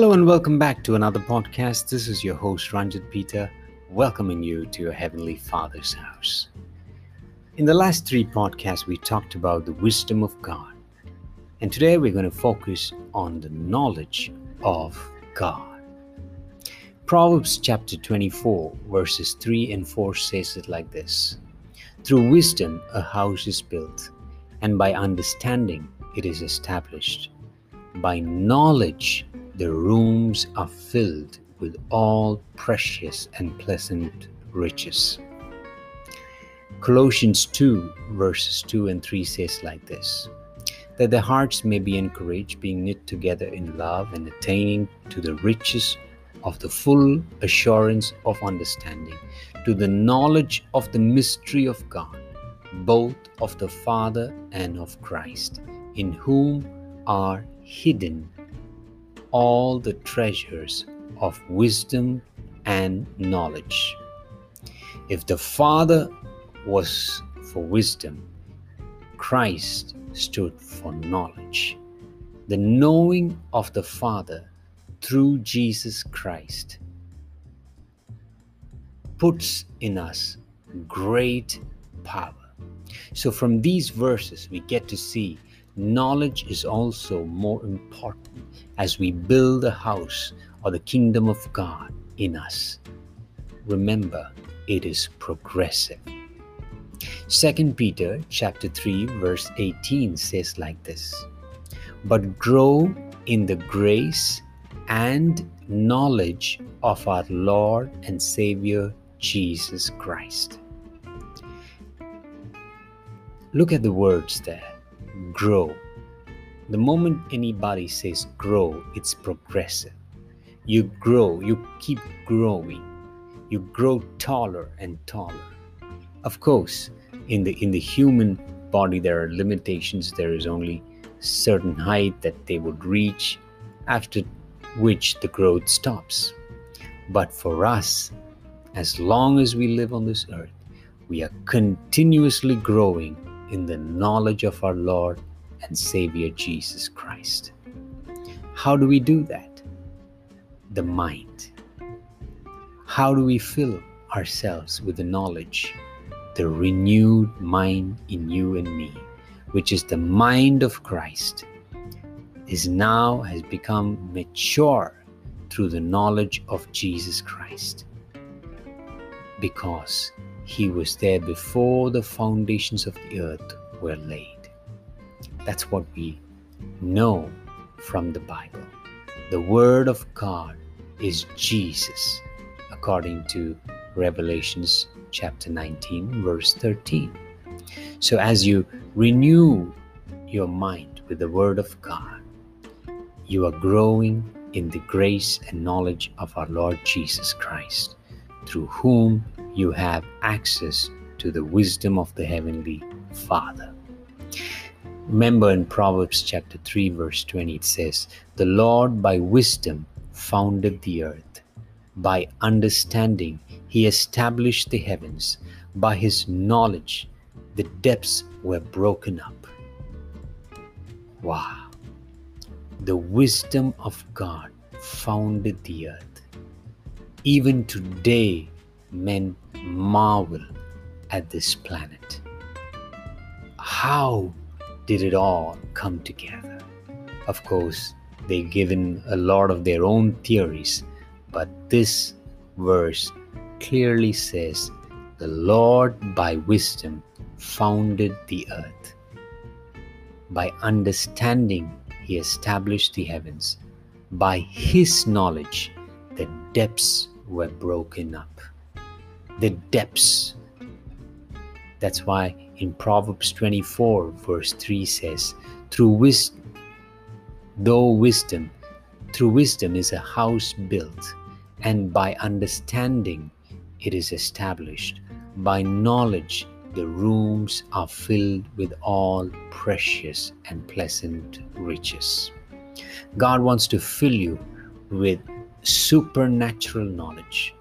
Hello and welcome back to another podcast. This is your host Ranjit Peter, welcoming you to your Heavenly Father's house. In the last three podcasts, we talked about the wisdom of God, and today we're going to focus on the knowledge of God. Proverbs chapter 24, verses 3 and 4 says it like this Through wisdom, a house is built, and by understanding, it is established. By knowledge, the rooms are filled with all precious and pleasant riches. Colossians 2, verses 2 and 3 says like this that their hearts may be encouraged, being knit together in love and attaining to the riches of the full assurance of understanding, to the knowledge of the mystery of God, both of the Father and of Christ, in whom are hidden all the treasures of wisdom and knowledge. If the Father was for wisdom, Christ stood for knowledge. The knowing of the Father through Jesus Christ puts in us great power. So, from these verses, we get to see knowledge is also more important as we build a house or the kingdom of God in us. Remember, it is progressive. 2 Peter chapter 3 verse 18 says like this: But grow in the grace and knowledge of our Lord and Savior Jesus Christ. Look at the words there grow. The moment anybody says grow, it's progressive. You grow, you keep growing. You grow taller and taller. Of course, in the in the human body there are limitations. There is only certain height that they would reach after which the growth stops. But for us, as long as we live on this earth, we are continuously growing in the knowledge of our Lord and Savior Jesus Christ. How do we do that? The mind. How do we fill ourselves with the knowledge, the renewed mind in you and me, which is the mind of Christ, is now has become mature through the knowledge of Jesus Christ. Because he was there before the foundations of the earth were laid. That's what we know from the Bible. The Word of God is Jesus, according to Revelations chapter 19, verse 13. So, as you renew your mind with the Word of God, you are growing in the grace and knowledge of our Lord Jesus Christ, through whom you have access to the wisdom of the Heavenly Father. Remember in Proverbs chapter 3, verse 20, it says, The Lord by wisdom founded the earth, by understanding he established the heavens, by his knowledge the depths were broken up. Wow! The wisdom of God founded the earth. Even today, men marvel at this planet. How did it all come together? Of course, they've given a lot of their own theories, but this verse clearly says, The Lord by wisdom founded the earth. By understanding, he established the heavens. By his knowledge, the depths were broken up the depths. That's why in Proverbs 24, verse 3 says, Through wisdom, though wisdom, through wisdom is a house built, and by understanding it is established. By knowledge, the rooms are filled with all precious and pleasant riches. God wants to fill you with supernatural knowledge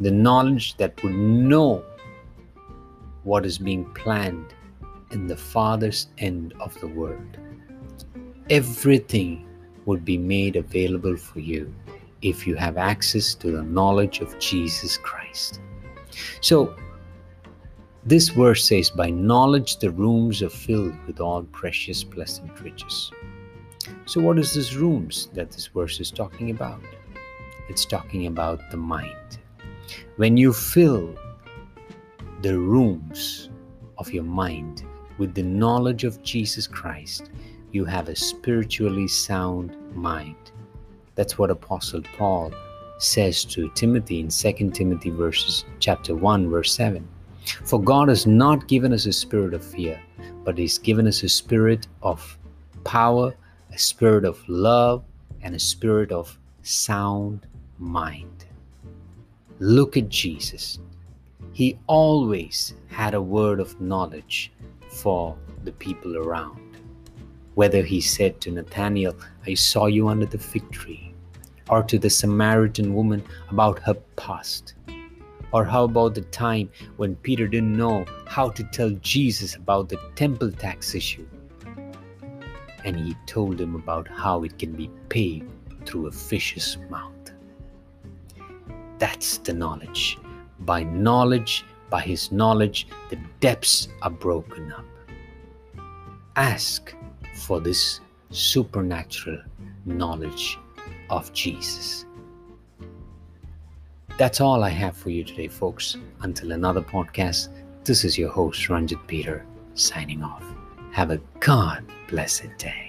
the knowledge that would know what is being planned in the farthest end of the world. Everything would be made available for you if you have access to the knowledge of Jesus Christ. So, this verse says, By knowledge the rooms are filled with all precious, pleasant riches. So, what is this rooms that this verse is talking about? It's talking about the mind. When you fill the rooms of your mind with the knowledge of Jesus Christ, you have a spiritually sound mind. That's what Apostle Paul says to Timothy in 2 Timothy verses chapter 1 verse 7. For God has not given us a spirit of fear, but he's given us a spirit of power, a spirit of love, and a spirit of sound mind. Look at Jesus. He always had a word of knowledge for the people around. Whether he said to Nathanael, I saw you under the fig tree, or to the Samaritan woman about her past, or how about the time when Peter didn't know how to tell Jesus about the temple tax issue? And he told him about how it can be paid through a fish's mouth. That's the knowledge. By knowledge, by his knowledge, the depths are broken up. Ask for this supernatural knowledge of Jesus. That's all I have for you today, folks. Until another podcast, this is your host, Ranjit Peter, signing off. Have a God blessed day.